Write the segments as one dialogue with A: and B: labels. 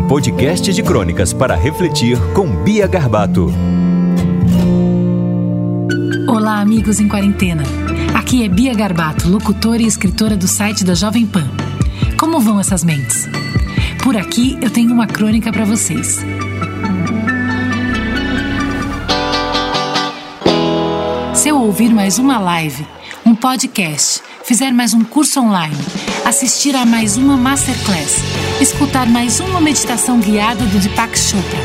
A: um podcast de crônicas para refletir com Bia Garbato.
B: Olá, amigos em quarentena. Aqui é Bia Garbato, locutora e escritora do site da Jovem Pan. Como vão essas mentes? Por aqui eu tenho uma crônica para vocês. Se eu ouvir mais uma live, um podcast, fizer mais um curso online, assistir a mais uma masterclass, escutar mais uma meditação guiada do Deepak Chopra,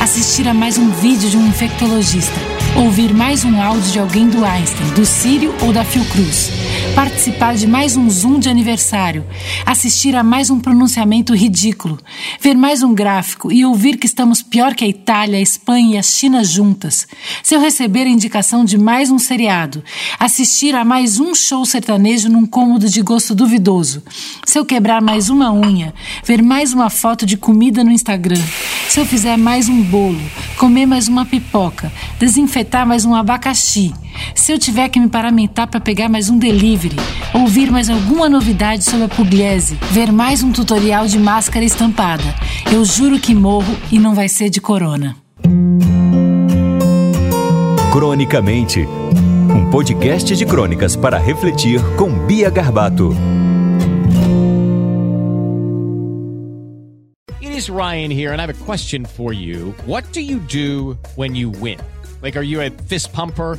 B: assistir a mais um vídeo de um infectologista, ouvir mais um áudio de alguém do Einstein, do Sírio ou da Fiocruz, participar de mais um Zoom de aniversário, assistir a mais um pronunciamento ridículo, ver mais um gráfico e ouvir que estamos pior que a Itália, a Espanha e a China juntas. Se eu receber a indicação de mais um seriado, assistir a mais um show sertanejo num cômodo de gosto duvidoso, se eu quebrar mais uma unha, ver mais uma foto de comida no Instagram, se eu fizer mais um bolo, comer mais uma pipoca, desinfetar mais um abacaxi, se eu tiver que me paramentar para pegar mais um delivery, ouvir mais alguma novidade sobre a pugliese, ver mais um tutorial de máscara estampada, eu juro que morro e não vai ser de corona.
A: Cronicamente, um podcast de crônicas para refletir com Bia Garbato.
C: It is Ryan here, and I have a question for you. What do you do when you win? Like, are you a fist pumper?